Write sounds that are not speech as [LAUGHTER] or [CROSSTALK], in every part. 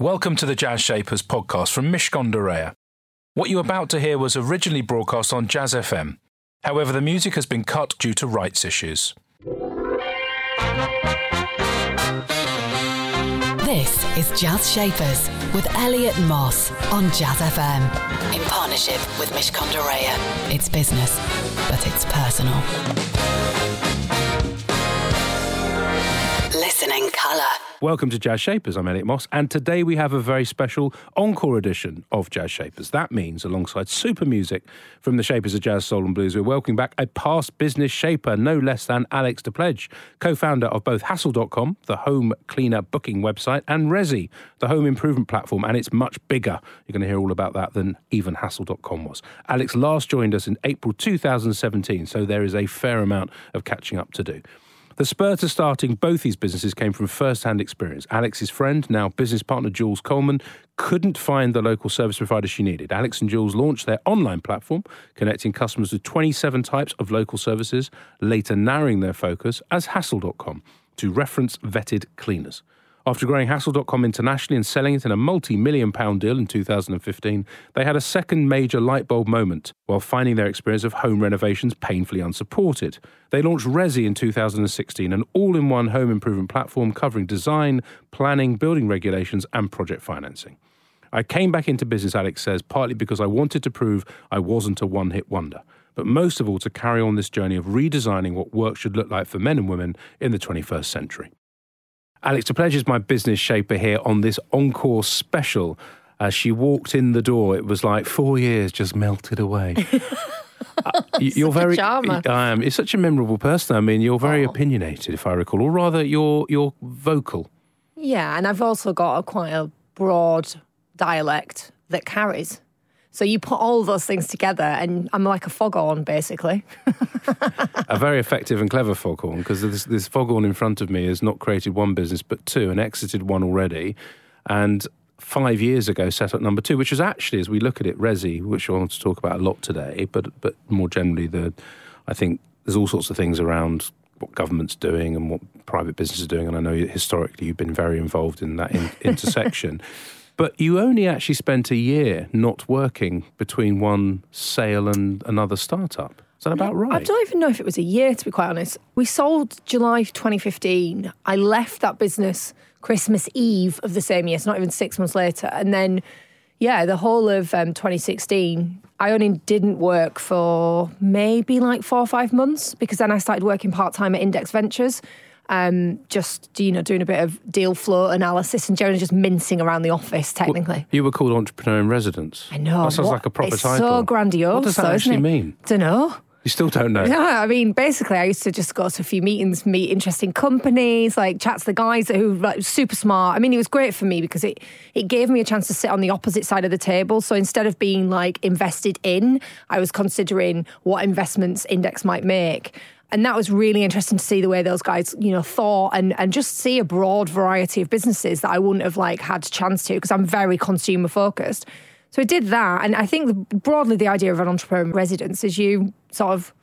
Welcome to the Jazz Shapers podcast from Reya. What you're about to hear was originally broadcast on Jazz FM. However, the music has been cut due to rights issues. This is Jazz Shapers with Elliot Moss on Jazz FM in partnership with Reya. It's business, but it's personal. Listening colour. Welcome to Jazz Shapers. I'm Elliot Moss, and today we have a very special encore edition of Jazz Shapers. That means, alongside super music from the Shapers of Jazz, Soul, and Blues, we're welcoming back a past business shaper, no less than Alex de Pledge, co founder of both Hassle.com, the home cleaner booking website, and Resi, the home improvement platform, and it's much bigger. You're going to hear all about that than even Hassle.com was. Alex last joined us in April 2017, so there is a fair amount of catching up to do. The spur to starting both these businesses came from first hand experience. Alex's friend, now business partner Jules Coleman, couldn't find the local service provider she needed. Alex and Jules launched their online platform, connecting customers with 27 types of local services, later narrowing their focus as Hassle.com to reference vetted cleaners. After growing Hassle.com internationally and selling it in a multi million pound deal in 2015, they had a second major light bulb moment while finding their experience of home renovations painfully unsupported. They launched Resi in 2016, an all in one home improvement platform covering design, planning, building regulations, and project financing. I came back into business, Alex says, partly because I wanted to prove I wasn't a one hit wonder, but most of all to carry on this journey of redesigning what work should look like for men and women in the 21st century. Alex de Pledge is my business shaper here on this encore special. As she walked in the door, it was like four years just melted away. [LAUGHS] Uh, you're very. charmer. I am. You're such a memorable person. I mean, you're very Oh. opinionated, if I recall, or rather, you're you're vocal. Yeah, and I've also got a quite a broad dialect that carries. So you put all those things together, and I'm like a foghorn, basically. [LAUGHS] a very effective and clever foghorn because this, this foghorn in front of me has not created one business but two and exited one already. And five years ago set up number two, which was actually, as we look at it, Resi, which I want to talk about a lot today, but but more generally, the I think there's all sorts of things around what government's doing and what private business is doing, and I know historically you've been very involved in that in, [LAUGHS] intersection. But you only actually spent a year not working between one sale and another startup. Is that about right? I don't even know if it was a year, to be quite honest. We sold July 2015. I left that business Christmas Eve of the same year, so not even six months later. And then, yeah, the whole of um, 2016, I only didn't work for maybe like four or five months because then I started working part time at Index Ventures. Um, just you know, doing a bit of deal flow analysis and generally just mincing around the office. Technically, You were called entrepreneur in residence. I know. That sounds What- like a proper it's title. So grandiose. What does that actually mean? Don't know. You still don't know. Yeah, I mean, basically, I used to just go to a few meetings, meet interesting companies, like chat to the guys who like super smart. I mean, it was great for me because it it gave me a chance to sit on the opposite side of the table. So instead of being like invested in, I was considering what investments Index might make. And that was really interesting to see the way those guys, you know, thought and, and just see a broad variety of businesses that I wouldn't have like had a chance to because I'm very consumer focused. So I did that, and I think the, broadly the idea of an entrepreneur in residence is you sort of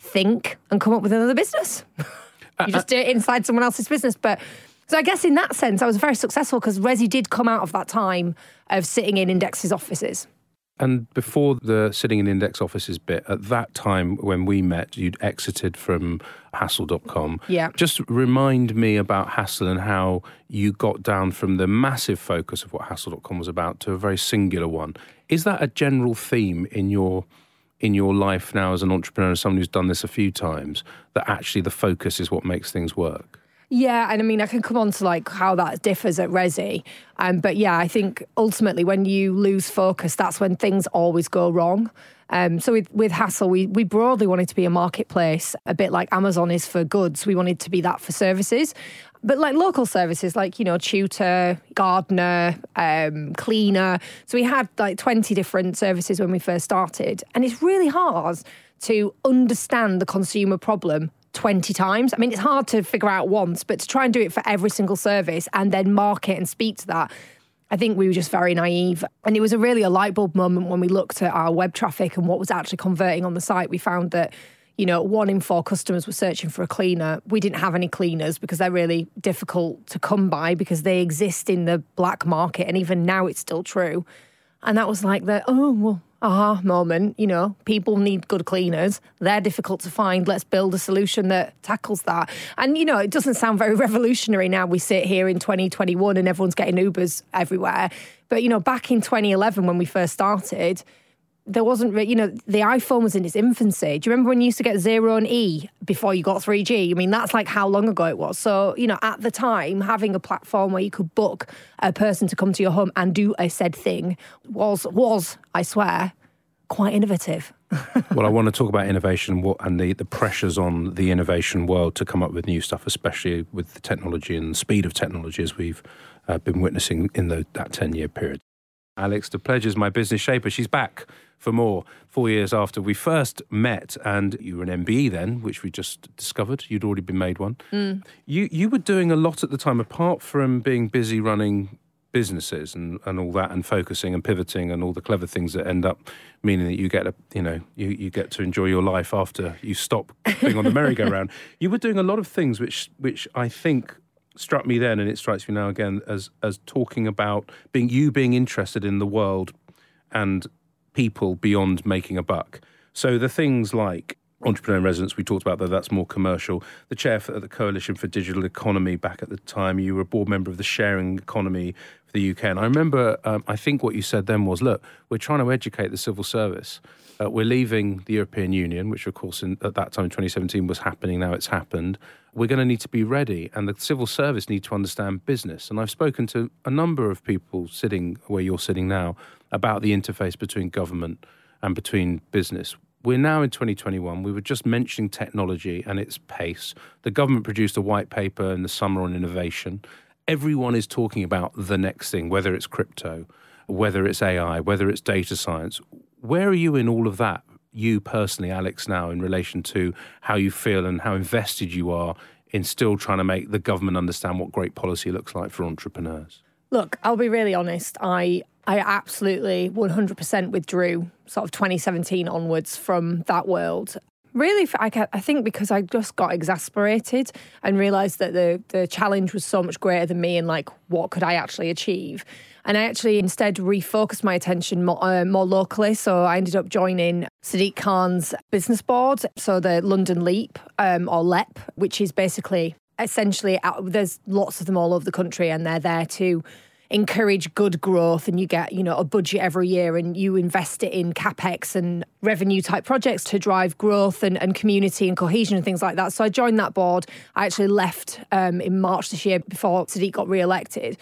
think and come up with another business. Uh, you just uh, do it inside someone else's business. But so I guess in that sense, I was very successful because Resi did come out of that time of sitting in Index's offices. And before the sitting in index offices bit, at that time when we met, you'd exited from Hassle.com. Yeah. Just remind me about Hassle and how you got down from the massive focus of what Hassle.com was about to a very singular one. Is that a general theme in your in your life now as an entrepreneur, as someone who's done this a few times, that actually the focus is what makes things work? Yeah, and I mean, I can come on to like how that differs at Resi, um, but yeah, I think ultimately when you lose focus, that's when things always go wrong. Um, so with with Hassle, we we broadly wanted to be a marketplace, a bit like Amazon is for goods. We wanted to be that for services, but like local services, like you know, tutor, gardener, um, cleaner. So we had like twenty different services when we first started, and it's really hard to understand the consumer problem 20 times. I mean, it's hard to figure out once, but to try and do it for every single service and then market and speak to that, I think we were just very naive. And it was a really a light bulb moment when we looked at our web traffic and what was actually converting on the site. We found that you know, one in four customers were searching for a cleaner. We didn't have any cleaners because they're really difficult to come by because they exist in the black market. And even now it's still true. And that was like the, oh, well, aha moment. You know, people need good cleaners. They're difficult to find. Let's build a solution that tackles that. And, you know, it doesn't sound very revolutionary now. We sit here in 2021 and everyone's getting Ubers everywhere. But, you know, back in 2011 when we first started, there wasn't, you know, the iPhone was in its infancy. Do you remember when you used to get zero and E before you got 3G? I mean, that's like how long ago it was. So, you know, at the time, having a platform where you could book a person to come to your home and do a said thing was, was, I swear, quite innovative. [LAUGHS] well, I want to talk about innovation and the, the pressures on the innovation world to come up with new stuff, especially with the technology and the speed of technology as we've uh, been witnessing in the, that 10 year period. Alex de Pledge's my business shaper. She's back for more four years after we first met, and you were an MBE then, which we just discovered. You'd already been made one. Mm. You you were doing a lot at the time, apart from being busy running businesses and, and all that and focusing and pivoting and all the clever things that end up meaning that you get a you know you, you get to enjoy your life after you stop being on the merry-go-round [LAUGHS] you were doing a lot of things which which I think struck me then, and it strikes me now again as as talking about being you being interested in the world and people beyond making a buck. So the things like entrepreneur residence we talked about though that's more commercial the chair for the coalition for digital economy back at the time you were a board member of the sharing economy for the uk and i remember um, i think what you said then was look we're trying to educate the civil service uh, we're leaving the European Union, which, of course, in, at that time, 2017, was happening. Now it's happened. We're going to need to be ready, and the civil service need to understand business. And I've spoken to a number of people sitting where you're sitting now about the interface between government and between business. We're now in 2021. We were just mentioning technology and its pace. The government produced a white paper in the summer on innovation. Everyone is talking about the next thing, whether it's crypto, whether it's AI, whether it's data science. Where are you in all of that, you personally, Alex, now in relation to how you feel and how invested you are in still trying to make the government understand what great policy looks like for entrepreneurs? Look, I'll be really honest. I I absolutely 100% withdrew sort of 2017 onwards from that world. Really, I, think because I just got exasperated and realised that the the challenge was so much greater than me and like what could I actually achieve. And I actually instead refocused my attention more, uh, more locally. So I ended up joining Sadiq Khan's business board, so the London Leap um, or LEP, which is basically essentially there's lots of them all over the country, and they're there to encourage good growth and you get you know a budget every year and you invest it in capex and revenue type projects to drive growth and, and community and cohesion and things like that. So i joined that board. I actually left um, in march this year before sadiq got re-elected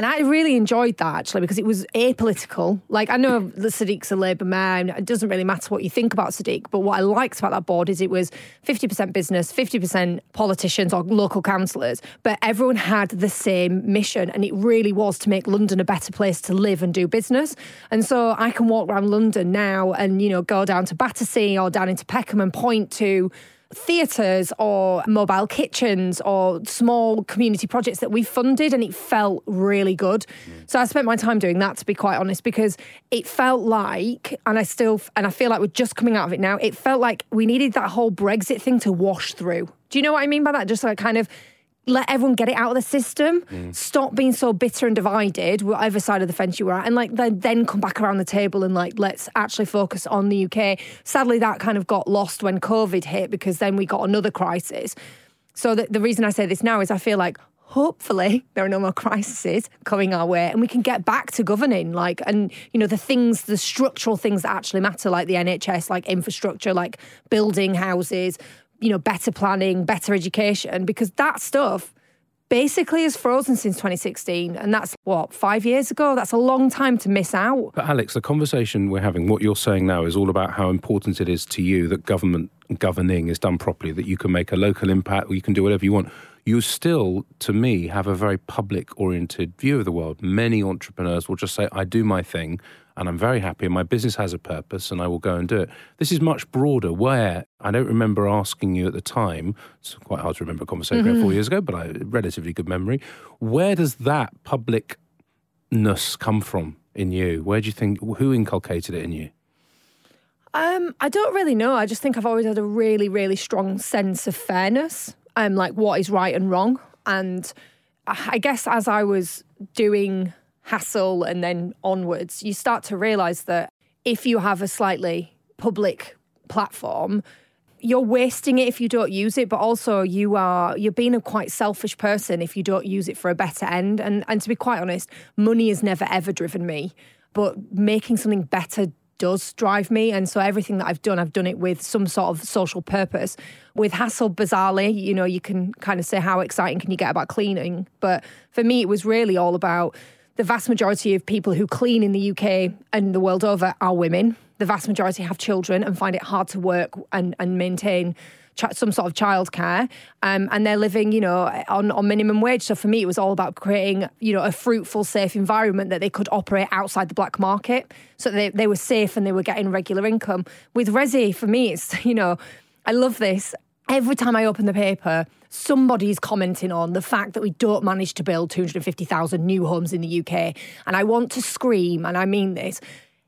and I really enjoyed that actually because it was apolitical. Like I know the Sadiq's a Labour man. It doesn't really matter what you think about Sadiq, but what I liked about that board is it was 50% business, 50% politicians or local councillors, but everyone had the same mission. And it really was to make London a better place to live and do business. And so I can walk around London now and, you know, go down to Battersea or down into Peckham and point to theatres or mobile kitchens or small community projects that we funded and it felt really good. So I spent my time doing that to be quite honest because it felt like and I still and I feel like we're just coming out of it now. It felt like we needed that whole Brexit thing to wash through. Do you know what I mean by that? Just like kind of let everyone get it out of the system. Mm. Stop being so bitter and divided, whatever side of the fence you were at, and like then, then come back around the table and like let's actually focus on the UK. Sadly, that kind of got lost when COVID hit because then we got another crisis. So the, the reason I say this now is I feel like hopefully [LAUGHS] there are no more crises coming our way and we can get back to governing like and you know the things the structural things that actually matter like the NHS like infrastructure like building houses you know, better planning, better education, because that stuff basically is frozen since 2016. And that's what, five years ago? That's a long time to miss out. But Alex, the conversation we're having, what you're saying now is all about how important it is to you that government governing is done properly, that you can make a local impact, or you can do whatever you want. You still, to me, have a very public oriented view of the world. Many entrepreneurs will just say, I do my thing and I'm very happy and my business has a purpose and I will go and do it. This is much broader where I don't remember asking you at the time, it's quite hard to remember a conversation mm-hmm. four years ago, but I relatively good memory. Where does that publicness come from in you? Where do you think, who inculcated it in you? Um, I don't really know. I just think I've always had a really, really strong sense of fairness, um, like what is right and wrong. And I guess as I was doing Hassle and then onwards, you start to realize that if you have a slightly public platform, you're wasting it if you don't use it, but also you are you're being a quite selfish person if you don't use it for a better end. And and to be quite honest, money has never ever driven me, but making something better does drive me. And so everything that I've done, I've done it with some sort of social purpose. With Hassle, bizarrely, you know, you can kind of say how exciting can you get about cleaning. But for me, it was really all about the vast majority of people who clean in the UK and the world over are women. The vast majority have children and find it hard to work and, and maintain some sort of childcare, um, and they're living, you know, on, on minimum wage. So for me, it was all about creating, you know, a fruitful, safe environment that they could operate outside the black market, so they they were safe and they were getting regular income. With Resi, for me, it's [LAUGHS] you know, I love this. Every time I open the paper, somebody's commenting on the fact that we don't manage to build 250,000 new homes in the UK. And I want to scream, and I mean this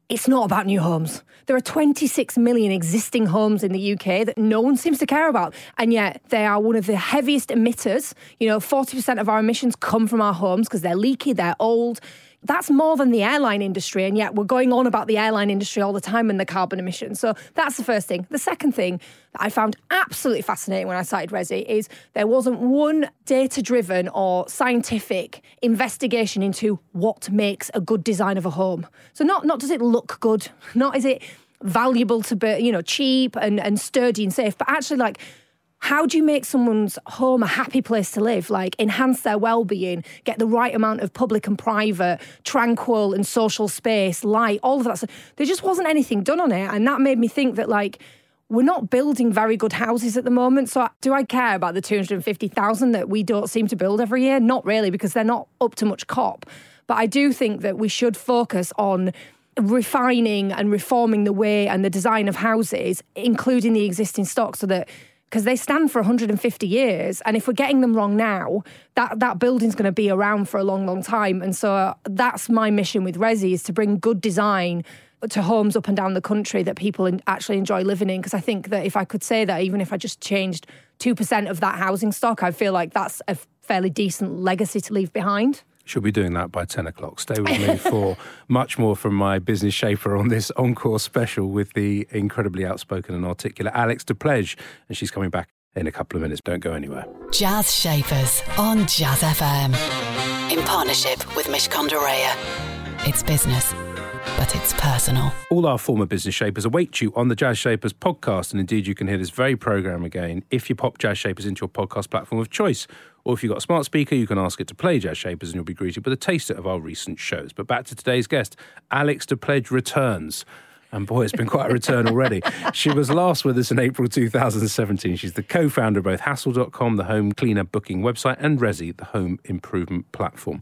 it's not about new homes. There are 26 million existing homes in the UK that no one seems to care about. And yet they are one of the heaviest emitters. You know, 40% of our emissions come from our homes because they're leaky, they're old that's more than the airline industry. And yet we're going on about the airline industry all the time and the carbon emissions. So that's the first thing. The second thing that I found absolutely fascinating when I started Resi is there wasn't one data driven or scientific investigation into what makes a good design of a home. So not, not does it look good, [LAUGHS] not is it valuable to be, you know, cheap and, and sturdy and safe, but actually like how do you make someone's home a happy place to live? Like enhance their well-being, get the right amount of public and private, tranquil and social space, light, all of that stuff. There just wasn't anything done on it, and that made me think that like we're not building very good houses at the moment. So do I care about the 250,000 that we don't seem to build every year? Not really, because they're not up to much cop. But I do think that we should focus on refining and reforming the way and the design of houses, including the existing stock, so that because they stand for 150 years. And if we're getting them wrong now, that, that building's going to be around for a long, long time. And so uh, that's my mission with Resi is to bring good design to homes up and down the country that people actually enjoy living in. Because I think that if I could say that, even if I just changed 2% of that housing stock, I feel like that's a fairly decent legacy to leave behind. She'll be doing that by 10 o'clock. Stay with me [LAUGHS] for much more from my business shaper on this encore special with the incredibly outspoken and articulate Alex de Pledge. And she's coming back in a couple of minutes. Don't go anywhere. Jazz Shapers on Jazz FM in partnership with Mishcon de It's business but it's personal. All our former business shapers await you on the Jazz Shapers podcast, and indeed you can hear this very program again if you pop Jazz Shapers into your podcast platform of choice. Or if you've got a smart speaker, you can ask it to play Jazz Shapers and you'll be greeted with a taster of our recent shows. But back to today's guest, Alex de Pledge returns. And boy, it's been quite a return already. [LAUGHS] she was last with us in April 2017. She's the co founder of both Hassle.com, the home cleaner booking website, and Resi, the home improvement platform.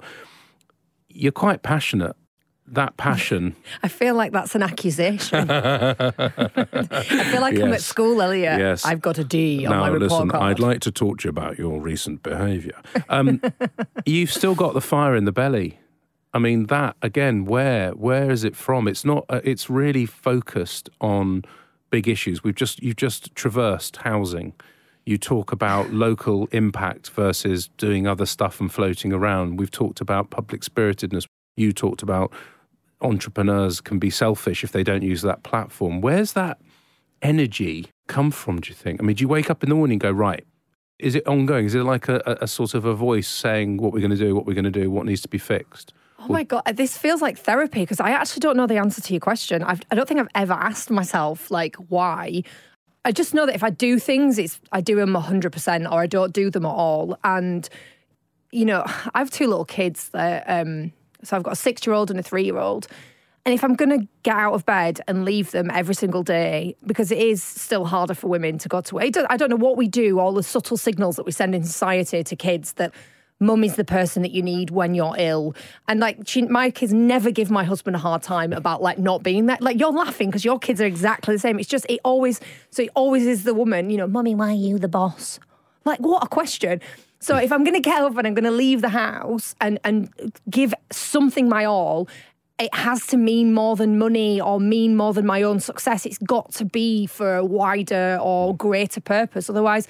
You're quite passionate that passion. I feel like that's an accusation. I feel like yes. I'm at school, Elliot. Yes. I've got a D on now, my report listen, card. I'd like to talk to you about your recent behaviour. Um, [LAUGHS] you've still got the fire in the belly. I mean, that again, where where is it from? It's not. Uh, it's really focused on big issues. We've just you've just traversed housing. You talk about local impact versus doing other stuff and floating around. We've talked about public spiritedness. You talked about entrepreneurs can be selfish if they don't use that platform. Where's that energy come from, do you think? I mean, do you wake up in the morning and go, right, is it ongoing? Is it like a, a sort of a voice saying what we're going to do, what we're going to do, what needs to be fixed? Oh my God, this feels like therapy because I actually don't know the answer to your question. I've, I do not think I've ever asked myself, like, why. I just know that if I do things, it's I do them 100% or I don't do them at all. And, you know, [SIGHS] I have two little kids that, um, so I've got a six year old and a three year old. And if I'm going to get out of bed and leave them every single day, because it is still harder for women to go to work, I don't know what we do, all the subtle signals that we send in society to kids that mum is the person that you need when you're ill. And like, she, my kids never give my husband a hard time about like not being there. Like, you're laughing because your kids are exactly the same. It's just, it always, so it always is the woman, you know, mummy, why are you the boss? Like, what a question. So if I'm going to get up and I'm going to leave the house and and give something my all, it has to mean more than money or mean more than my own success. It's got to be for a wider or greater purpose. Otherwise,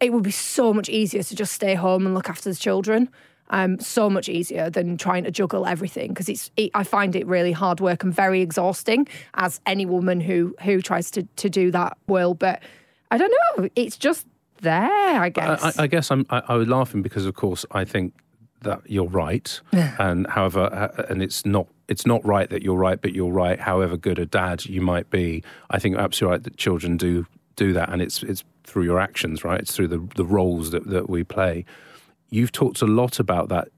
it would be so much easier to just stay home and look after the children. Um, so much easier than trying to juggle everything because it's. It, I find it really hard work and very exhausting, as any woman who who tries to to do that will. But I don't know. It's just there. I guess. I, I guess I'm. I, I was laughing because, of course, I think that you're right, and however, uh, and it's not it's not right that you're right, but you're right. However good a dad you might be, I think absolutely right that children do do that, and it's it's through your actions, right? It's through the the roles that that we play. You've talked a lot about that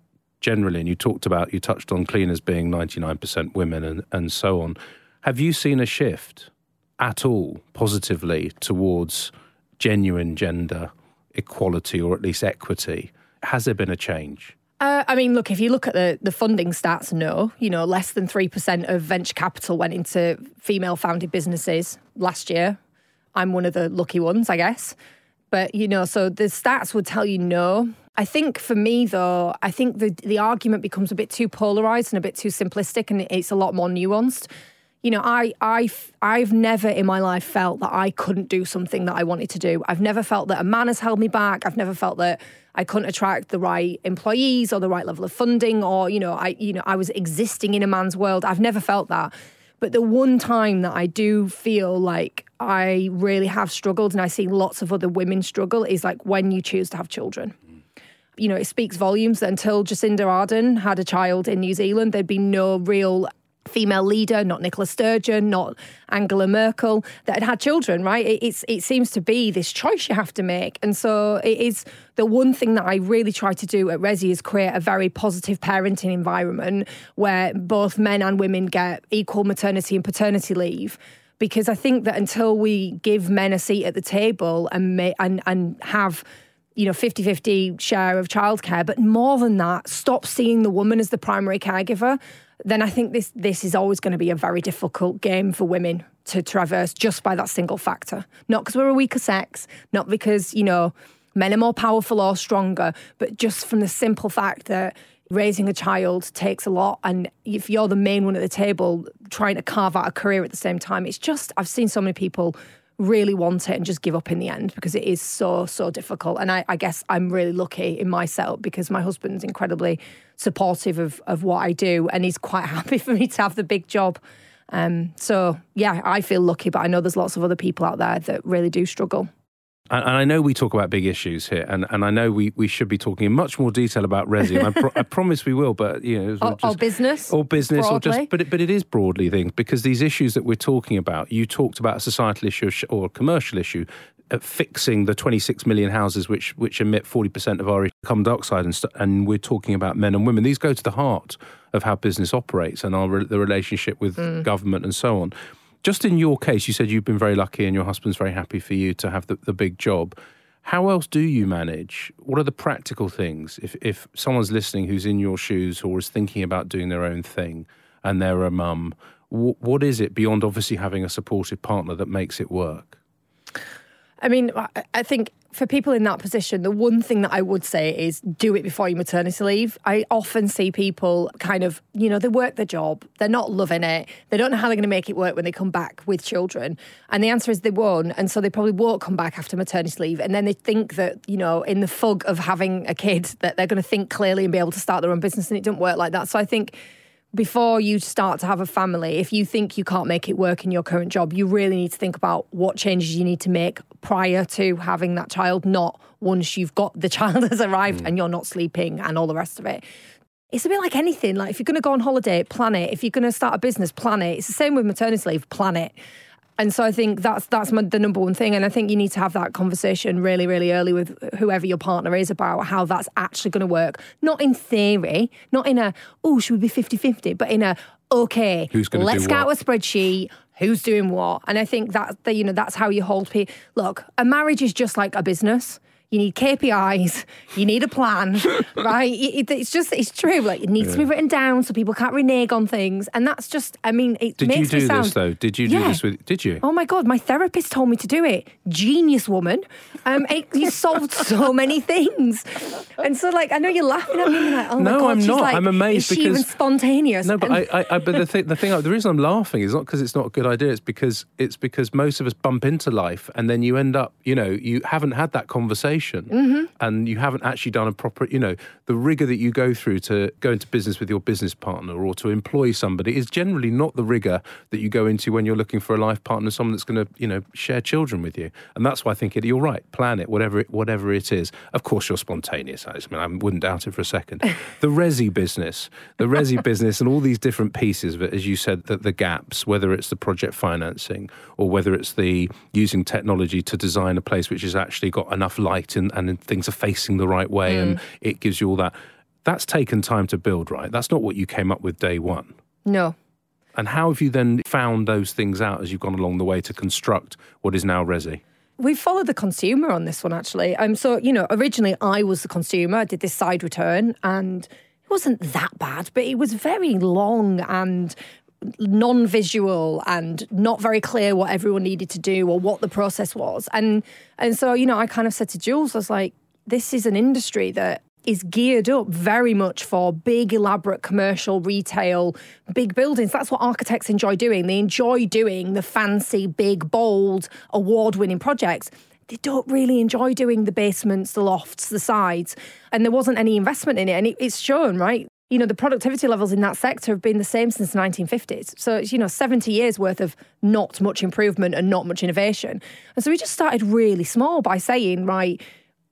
generally, and you talked about you touched on cleaners being 99% women and and so on. Have you seen a shift at all positively towards genuine gender equality or at least equity? Has there been a change? Uh, I mean, look, if you look at the, the funding stats, no. You know, less than 3% of venture capital went into female founded businesses last year. I'm one of the lucky ones, I guess. But, you know, so the stats would tell you no. I think for me, though, I think the, the argument becomes a bit too polarized and a bit too simplistic and it's a lot more nuanced. You know, I, I, I've never in my life felt that I couldn't do something that I wanted to do. I've never felt that a man has held me back. I've never felt that I couldn't attract the right employees or the right level of funding or, you know, I, you know, I was existing in a man's world. I've never felt that. But the one time that I do feel like I really have struggled and I see lots of other women struggle is like when you choose to have children. You know, it speaks volumes that until Jacinda Ardern had a child in New Zealand, there'd be no real female leader, not Nicola Sturgeon, not Angela Merkel, that had had children, right? It, it's, it seems to be this choice you have to make. And so it is the one thing that I really try to do at Resi is create a very positive parenting environment where both men and women get equal maternity and paternity leave because I think that until we give men a seat at the table and may, and and have you know 50-50 share of childcare but more than that stop seeing the woman as the primary caregiver then I think this this is always going to be a very difficult game for women to traverse just by that single factor. Not because we're a weaker sex, not because, you know, men are more powerful or stronger, but just from the simple fact that raising a child takes a lot and if you're the main one at the table trying to carve out a career at the same time, it's just I've seen so many people really want it and just give up in the end because it is so so difficult. And I, I, guess i'm really lucky in my setup because my husband's incredibly supportive of, of what i do and he's quite [LAUGHS] happy for me to have the big job. Um, so yeah i feel lucky but i know there's lots of other people out there that really do struggle and, and I know we talk about big issues here, and, and I know we, we should be talking in much more detail about Resi, and I, pro- I promise we will. But you know, or, just, or business, or business, broadly. or just but it, but it is broadly things because these issues that we're talking about. You talked about a societal issue or a commercial issue. Uh, fixing the 26 million houses which which emit 40% of our carbon dioxide and, st- and we're talking about men and women these go to the heart of how business operates and our re- the relationship with mm. government and so on just in your case, you said you've been very lucky and your husband's very happy for you to have the, the big job. How else do you manage? What are the practical things? If, if someone's listening who's in your shoes or is thinking about doing their own thing and they're a mum, what is it beyond obviously having a supportive partner that makes it work? I mean, I think for people in that position, the one thing that I would say is do it before your maternity leave. I often see people kind of, you know, they work their job, they're not loving it, they don't know how they're going to make it work when they come back with children. And the answer is they won't. And so they probably won't come back after maternity leave. And then they think that, you know, in the fog of having a kid, that they're going to think clearly and be able to start their own business. And it doesn't work like that. So I think before you start to have a family, if you think you can't make it work in your current job, you really need to think about what changes you need to make prior to having that child, not once you've got the [LAUGHS] child has arrived mm. and you're not sleeping and all the rest of it. It's a bit like anything. Like if you're going to go on holiday, plan it. If you're going to start a business, plan it. It's the same with maternity leave, plan it. And so I think that's that's my, the number one thing. And I think you need to have that conversation really, really early with whoever your partner is about how that's actually going to work. Not in theory, not in a, oh, should we be 50 50, but in a, okay, Who's gonna let's do get out a spreadsheet. Who's doing what? And I think that, the, you know, that's how you hold people. Look, a marriage is just like a business you need KPIs, you need a plan, [LAUGHS] right? It, it, it's just, it's true. Like, it needs yeah. to be written down so people can't renege on things. And that's just, I mean, it did makes you do sound, this though? Did you do yeah. this with, did you? Oh my God, my therapist told me to do it. Genius woman. Um, it, you solved so [LAUGHS] many things. And so, like, I know you're laughing at me. Like, oh no, God, I'm not. Like, I'm amazed is because. even spontaneous? No, but I, I, but the thing, the thing, the reason I'm laughing is not because it's not a good idea. It's because it's because most of us bump into life, and then you end up, you know, you haven't had that conversation, mm-hmm. and you haven't actually done a proper, you know, the rigor that you go through to go into business with your business partner or to employ somebody is generally not the rigor that you go into when you're looking for a life partner, someone that's going to, you know, share children with you. And that's why I think it, you're right. Plan it, whatever it, whatever it is. Of course, you're spontaneous. I mean, I wouldn't doubt it for a second. [LAUGHS] the resi business, the resi business, and all these different pieces of it, as you said, that the gaps, whether it's the project financing or whether it's the using technology to design a place which has actually got enough light and, and things are facing the right way mm. and it gives you all that. That's taken time to build, right? That's not what you came up with day one. No. And how have you then found those things out as you've gone along the way to construct what is now Resi? We followed the consumer on this one, actually. Um, so, you know, originally I was the consumer. I did this side return and it wasn't that bad, but it was very long and non-visual and not very clear what everyone needed to do or what the process was. And and so, you know, I kind of said to Jules, I was like, this is an industry that is geared up very much for big, elaborate commercial, retail, big buildings. That's what architects enjoy doing. They enjoy doing the fancy, big, bold, award winning projects. They don't really enjoy doing the basements, the lofts, the sides. And there wasn't any investment in it. And it, it's shown, right? You know, the productivity levels in that sector have been the same since the 1950s. So it's, you know, 70 years worth of not much improvement and not much innovation. And so we just started really small by saying, right,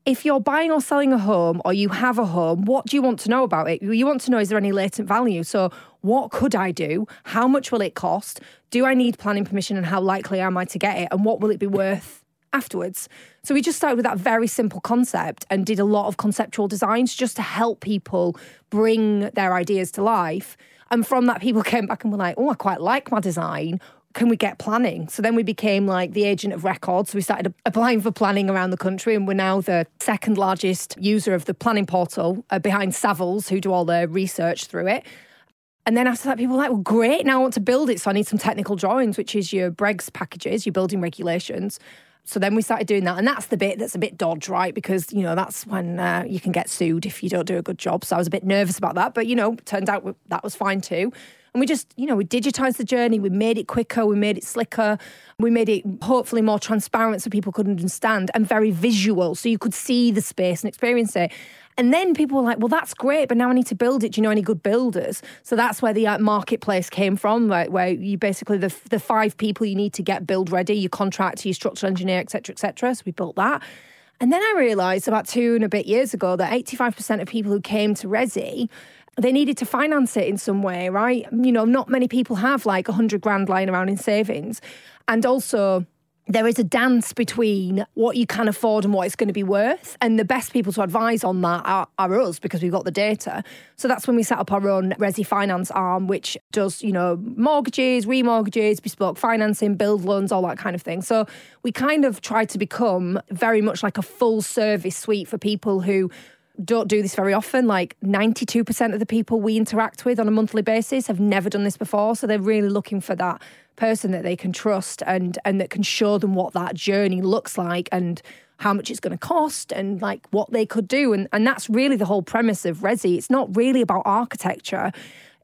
if you're buying or selling a home or you have a home, what do you want to know about it? You want to know is there any latent value? So, what could I do? How much will it cost? Do I need planning permission and how likely am I to get it? And what will it be worth afterwards? So, we just started with that very simple concept and did a lot of conceptual designs just to help people bring their ideas to life. And from that, people [LAUGHS] came back and were like, oh, I quite like my design can we get planning? So then we became like the agent of record. So we started applying for planning around the country, and we're now the second largest user of the planning portal uh, behind Savills, who do all the research through it. And then after that, people were like, well, great, now I want to build it. So I need some technical drawings, which is your BREGS packages, your building regulations. So then we started doing that. And that's the bit that's a bit dodge, right? Because, you know, that's when uh, you can get sued if you don't do a good job. So I was a bit nervous about that. But, you know, turned out that was fine too. And we just, you know, we digitized the journey, we made it quicker, we made it slicker, we made it hopefully more transparent so people could understand and very visual so you could see the space and experience it. And then people were like, well, that's great, but now I need to build it. Do you know any good builders? So that's where the uh, marketplace came from, right, where you basically, the, the five people you need to get build ready, your contractor, your structural engineer, etc., etc. So we built that. And then I realised about two and a bit years ago that 85% of people who came to Resi they needed to finance it in some way, right? You know, not many people have like a hundred grand lying around in savings. And also, there is a dance between what you can afford and what it's going to be worth. And the best people to advise on that are, are, us because we've got the data. So that's when we set up our own Resi Finance arm, which does, you know, mortgages, remortgages, bespoke financing, build loans, all that kind of thing. So we kind of try to become very much like a full service suite for people who don't do this very often. Like 92% of the people we interact with on a monthly basis have never done this before. So they're really looking for that person that they can trust and and that can show them what that journey looks like and how much it's going to cost and like what they could do. And and that's really the whole premise of Resi. It's not really about architecture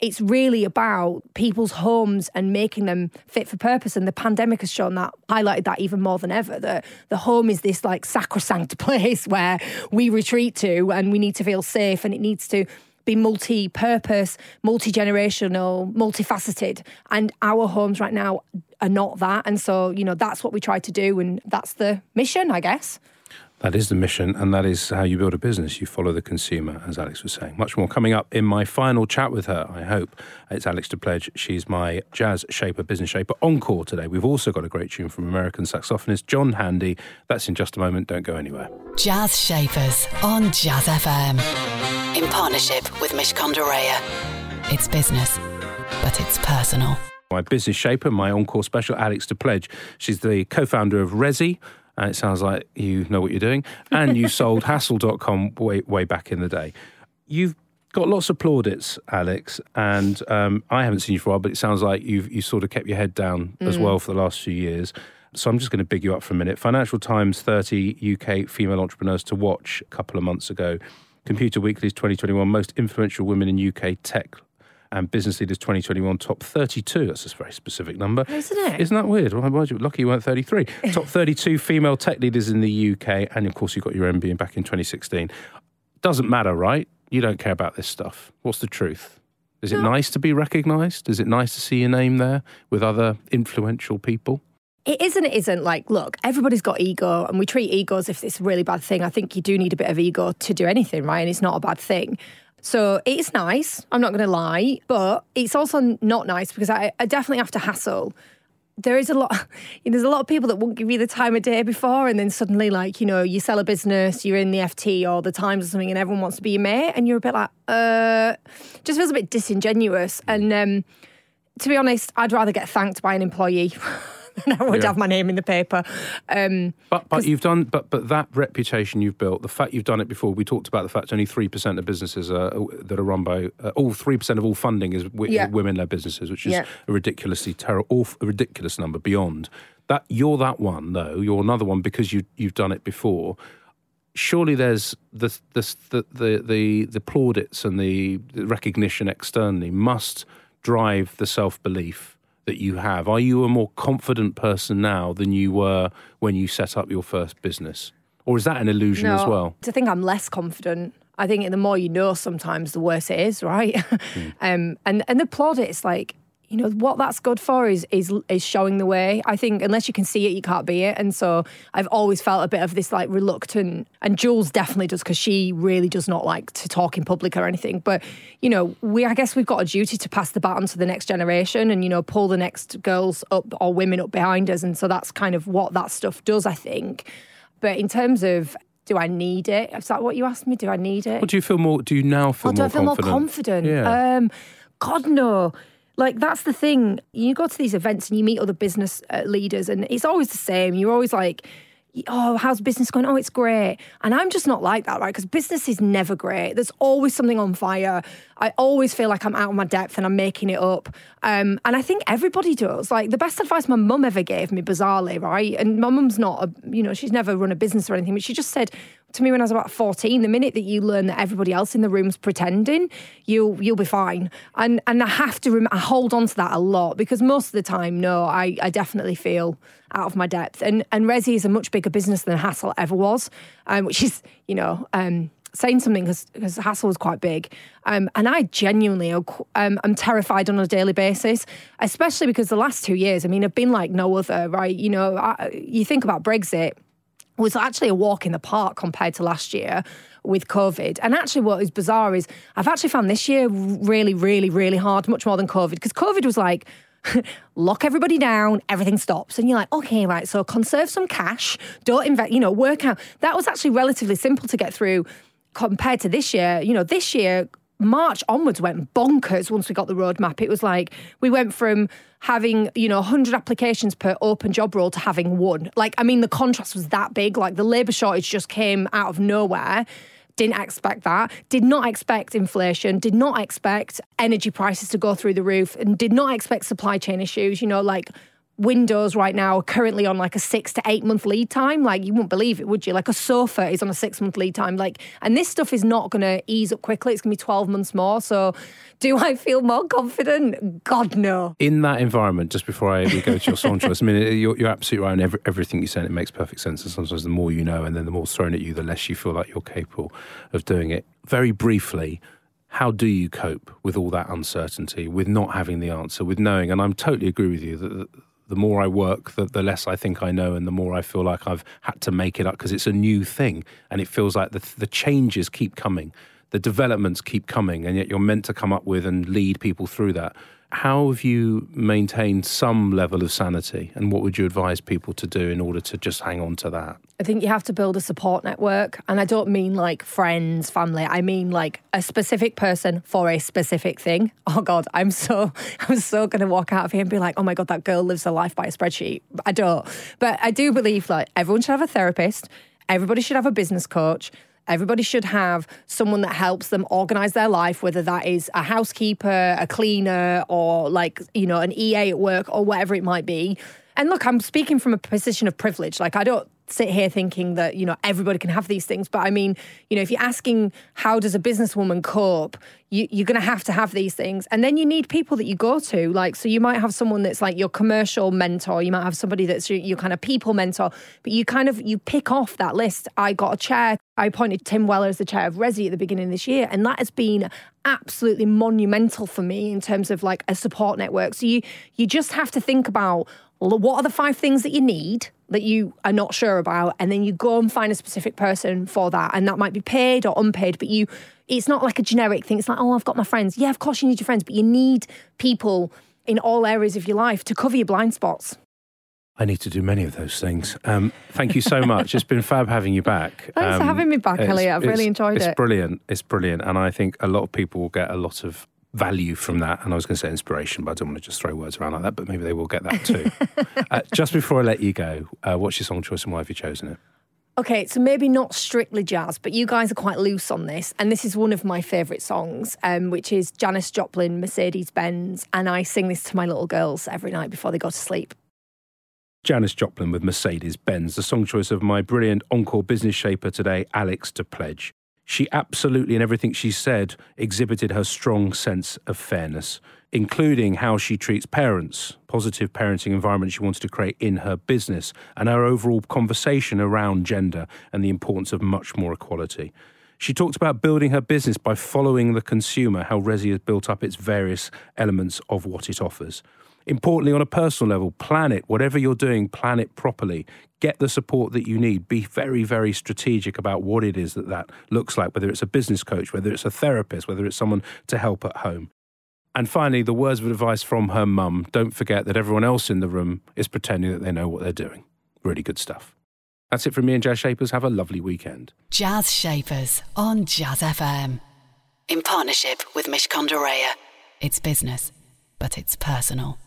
it's really about people's homes and making them fit for purpose. And the pandemic has shown that, highlighted that even more than ever. That the home is this like sacrosanct [LAUGHS] place where we retreat to and we need to feel safe and it needs to be multi purpose, multi generational, multifaceted. And our homes right now are not that. And so, you know, that's what we try to do. And that's the mission, I guess. That is the mission, and that is how you build a business. You follow the consumer, as Alex was saying. Much more coming up in my final chat with her, I hope. It's Alex de Pledge. She's my jazz shaper, business shaper encore today. We've also got a great tune from American saxophonist John Handy. That's in just a moment. Don't go anywhere. Jazz Shapers on Jazz FM. In partnership with Mishcon de It's business, but it's personal my business shaper, my encore special, Alex de Pledge. She's the co founder of Resi, and it sounds like you know what you're doing. And you [LAUGHS] sold Hassle.com way, way back in the day. You've got lots of plaudits, Alex, and um, I haven't seen you for a while, but it sounds like you've you sort of kept your head down as well for the last few years. So I'm just going to big you up for a minute. Financial Times 30 UK female entrepreneurs to watch a couple of months ago. Computer Weekly's 2021 most influential women in UK tech and Business Leaders 2021 top 32. That's a very specific number. Oh, isn't it? Isn't that weird? Well, why you lucky you weren't 33. [LAUGHS] top 32 female tech leaders in the UK, and of course you got your MBE back in 2016. Doesn't matter, right? You don't care about this stuff. What's the truth? Is it nice to be recognised? Is it nice to see your name there with other influential people? It isn't, it isn't. Like, look, everybody's got ego, and we treat ego as if it's a really bad thing. I think you do need a bit of ego to do anything, right? And it's not a bad thing. So it's nice, I'm not going to lie, but it's also not nice because I, I definitely have to hassle. There is a lot, [LAUGHS] there's a lot of people that won't give you the time of day before, and then suddenly, like, you know, you sell a business, you're in the FT or the Times or something, and everyone wants to be your mate, and you're a bit like, uh, just feels a bit disingenuous. And um, to be honest, I'd rather get thanked by an employee [LAUGHS] than [LAUGHS] I would Yeah. have my name in the paper. Um, But but you've done but but that reputation you've built, the fact you've done it before. We talked about the fact only three percent of businesses are, that are run by uh, all three percent of all funding is w- Yeah. women-led businesses, which is Yeah. a ridiculously terrible, a ridiculous number beyond that. You're that one though. You're another one because you you've done it before. Surely there's the the the the the, plaudits and the, the recognition externally must drive the self belief that you have? Are you a more confident person now than you were when you set up your first business? Or is that an illusion as well? To think I'm less confident. I think the more you know, sometimes the worse it is, right? [LAUGHS] Hmm. um, and and the plaudits, like you know, what that's good for is is is showing the way. I think unless you can see it, you can't be it. And so I've always felt a bit of this like reluctant, and Jules definitely does because she really does not like to talk in public or anything. But you know, we I guess we've got a duty to pass the baton to the next generation, and you know, pull the next girls up or women up behind us. And so that's kind of what that stuff does, I think. But in terms of do I need it? Is that what you asked me? Do I need it? Or do you feel more? Do you now feel Oh, do more I feel confident? more confident? Yeah. Um, God, no. Like, that's the thing. You go to these events and you meet other business uh, leaders, and it's always the same. You're always like, oh, how's business going? Oh, it's great. And I'm just not like that, right? Because business is never great. There's always something on fire. I always feel like I'm out of my depth and I'm making it up. Um, and I think everybody does. Like, the best advice my mum ever gave me, bizarrely, right? And my mum's not, a, you know, she's never run a business or anything, but she just said, to me when I was about 14, the minute that you learn that everybody else in the room's pretending, you'll you'll be fine. And and I have to rem- I hold on to that a lot because most of the time, no, I, I definitely feel out of my depth. And and Resi is a much bigger business than Hassle ever was, um, which is, you know, um, saying something because Hassle was quite big. Um, and I genuinely um, I'm terrified on a daily basis, especially because the last two years, I mean, have been like no other, right? You know, I, you think about Brexit was actually a walk in the park compared to last year with COVID. And actually, what is bizarre is I've actually found this year really, really, really hard, much more than COVID, because COVID was like, [LAUGHS] lock everybody down, everything stops. And you're like, okay, right, so conserve some cash, don't invest, you know, work out. That was actually relatively simple to get through compared to this year. You know, this year, March onwards went bonkers once we got the roadmap. It was like we went from having, you know, 100 applications per open job role to having one. Like, I mean, the contrast was that big. Like, the labour shortage just came out of nowhere. Didn't expect that. Did not expect inflation. Did not expect energy prices to go through the roof. And did not expect supply chain issues. You know, like Windows right now are currently on like a six to eight month lead time. Like you wouldn't believe it, would you? Like a sofa is on a six month lead time. Like, and this stuff is not going to ease up quickly. It's going to be 12 months more. So do I feel more confident? God, no. in that environment, just before I go to your song I mean, you're, you're absolutely right on every, everything you said. It makes perfect sense. And sometimes the more you know, and then the more thrown at you, the less you feel like you're capable of doing it. Very briefly, how do you cope with all that uncertainty, with not having the answer, with knowing? And I'm totally agree with you that the, more I work, the, the less I think I know, and the more I feel like I've had to make it up because it's a new thing, and it feels like the the changes keep coming, the developments keep coming, and yet you're meant to come up with and lead people through that. How have you maintained some level of sanity, and what would you advise people to do in order to just hang on to that? I think you have to build a support network. And I don't mean like friends, family. I mean like a specific person for a specific thing. [LAUGHS] Oh God, I'm so [LAUGHS] I'm so gonna walk out of here and be like, oh my God, that girl lives her life by a spreadsheet. I don't. But I do believe like everyone should have a therapist, everybody should have a business coach. Everybody should have someone that helps them organize their life, whether that is a housekeeper, a cleaner, or like, you know, an EA at work or whatever it might be. And look, I'm speaking from a position of privilege. Like, I don't sit here thinking that you know everybody can have these things. But i mean you know if you're asking how does a businesswoman cope you, you're going to have to have these things. And then you need people that you go to. Like so you might have someone that's like your commercial mentor. You might have somebody that's your, your kind of people mentor. But you kind of you pick off that list. I got a chair. I appointed tim weller as the chair of resi at the beginning of this year and that has been absolutely monumental for me in terms of like a support network. So you you just have to think about what are the five things that you need that you are not sure about and then you go and find a specific person for that and that might be paid or unpaid but you it's not like a generic thing it's like oh i've got my friends yeah of course you need your friends but you need people in all areas of your life to cover your blind spots I need to do many of those things. Um, thank you so much. it's been fab having you back. [LAUGHS] Thanks um, for having me back, Elliot. I've really enjoyed it's it. It's brilliant. It's brilliant. And I think a lot of people will get a lot of value from that. And I was going to say inspiration, but I don't want to just throw words around like that, but maybe they will get that too. [LAUGHS] uh, just before I let you go, uh, what's your song choice and why have you chosen it? Okay, so maybe not strictly jazz, but you guys are quite loose on this. And this is one of my favourite songs, um, which is Janis Joplin, Mercedes Benz. And I sing this to my little girls every night before they go to sleep. Janis Joplin with Mercedes Benz, the song choice of my brilliant encore business shaper today, Alex de Pledge. She absolutely, in everything she said, exhibited her strong sense of fairness, including how she treats parents, positive parenting environment she wants to create in her business, and her overall conversation around gender and the importance of much more equality. She talked about building her business by following the consumer, how Resi has built up its various elements of what it offers. Importantly, on a personal level, plan it. Whatever you're doing, plan it properly. Get the support that you need. Be very, very strategic about what it is that that looks like, whether it's a business coach, whether it's a therapist, whether it's someone to help at home. And finally, the words of advice from her mum don't forget that everyone else in the room is pretending that they know what they're doing. Really good stuff. That's it from me and Jazz Shapers. Have a lovely weekend. Jazz Shapers on Jazz FM. In partnership with Mishcon de Reya. It's business, but it's personal.